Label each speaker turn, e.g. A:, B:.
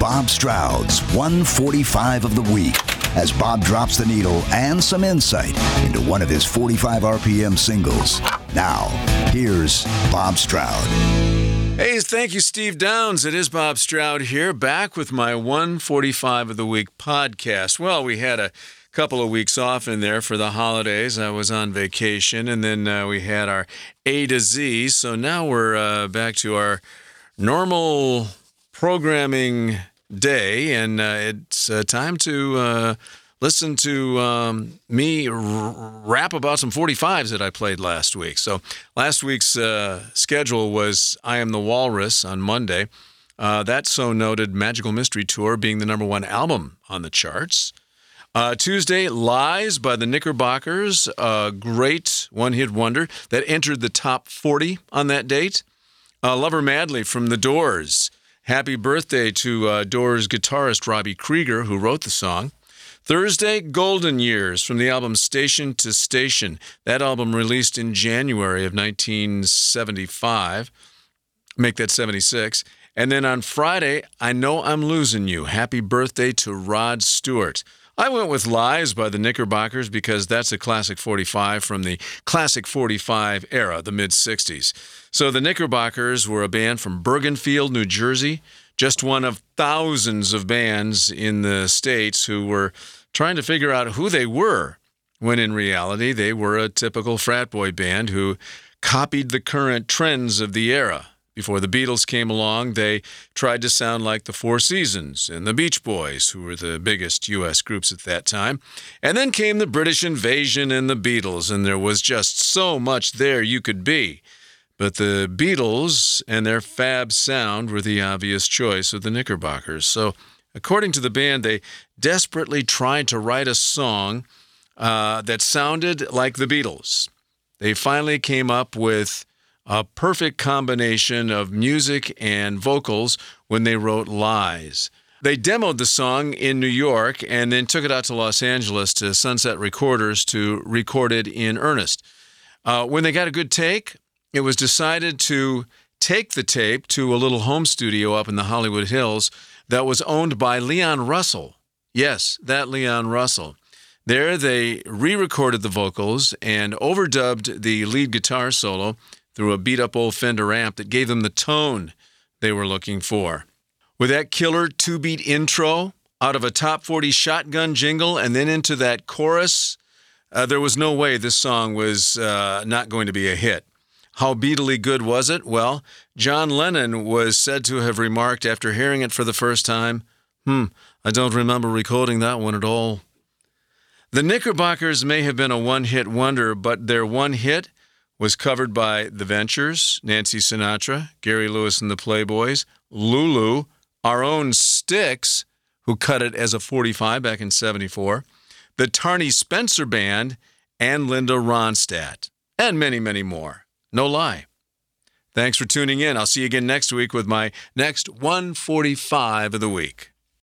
A: Bob Stroud's 145 of the week as Bob drops the needle and some insight into one of his 45 RPM singles. Now, here's Bob Stroud.
B: Hey, thank you, Steve Downs. It is Bob Stroud here, back with my 145 of the week podcast. Well, we had a couple of weeks off in there for the holidays. I was on vacation, and then uh, we had our A to Z. So now we're uh, back to our normal programming day, and uh, it's uh, time to uh, listen to um, me r- rap about some 45s that I played last week. So last week's uh, schedule was I Am the Walrus on Monday. that so noted Magical Mystery Tour being the number one album on the charts. Uh, Tuesday, Lies by the Knickerbockers, a great one hit wonder that entered the top 40 on that date. Uh, Love Her Madly from The Doors. Happy birthday to uh, Doors guitarist Robbie Krieger, who wrote the song. Thursday, Golden Years from the album Station to Station. That album released in January of 1975. Make that 76. And then on Friday, I Know I'm Losing You. Happy birthday to Rod Stewart. I went with Lies by the Knickerbockers because that's a classic 45 from the classic 45 era, the mid 60s. So the Knickerbockers were a band from Bergenfield, New Jersey, just one of thousands of bands in the States who were trying to figure out who they were, when in reality they were a typical frat boy band who copied the current trends of the era. Before the Beatles came along, they tried to sound like the Four Seasons and the Beach Boys, who were the biggest U.S. groups at that time. And then came the British invasion and the Beatles, and there was just so much there you could be. But the Beatles and their fab sound were the obvious choice of the Knickerbockers. So, according to the band, they desperately tried to write a song uh, that sounded like the Beatles. They finally came up with a perfect combination of music and vocals when they wrote Lies. They demoed the song in New York and then took it out to Los Angeles to Sunset Recorders to record it in earnest. Uh, when they got a good take, it was decided to take the tape to a little home studio up in the Hollywood Hills that was owned by Leon Russell. Yes, that Leon Russell. There, they re recorded the vocals and overdubbed the lead guitar solo through a beat up old Fender amp that gave them the tone they were looking for. With that killer two beat intro out of a top 40 shotgun jingle and then into that chorus, uh, there was no way this song was uh, not going to be a hit. How beatily good was it? Well, John Lennon was said to have remarked after hearing it for the first time, Hmm, I don't remember recording that one at all. The Knickerbockers may have been a one hit wonder, but their one hit was covered by The Ventures, Nancy Sinatra, Gary Lewis and the Playboys, Lulu, our own Styx, who cut it as a 45 back in 74, the Tarney Spencer Band, and Linda Ronstadt, and many, many more. No lie. Thanks for tuning in. I'll see you again next week with my next 145 of the week.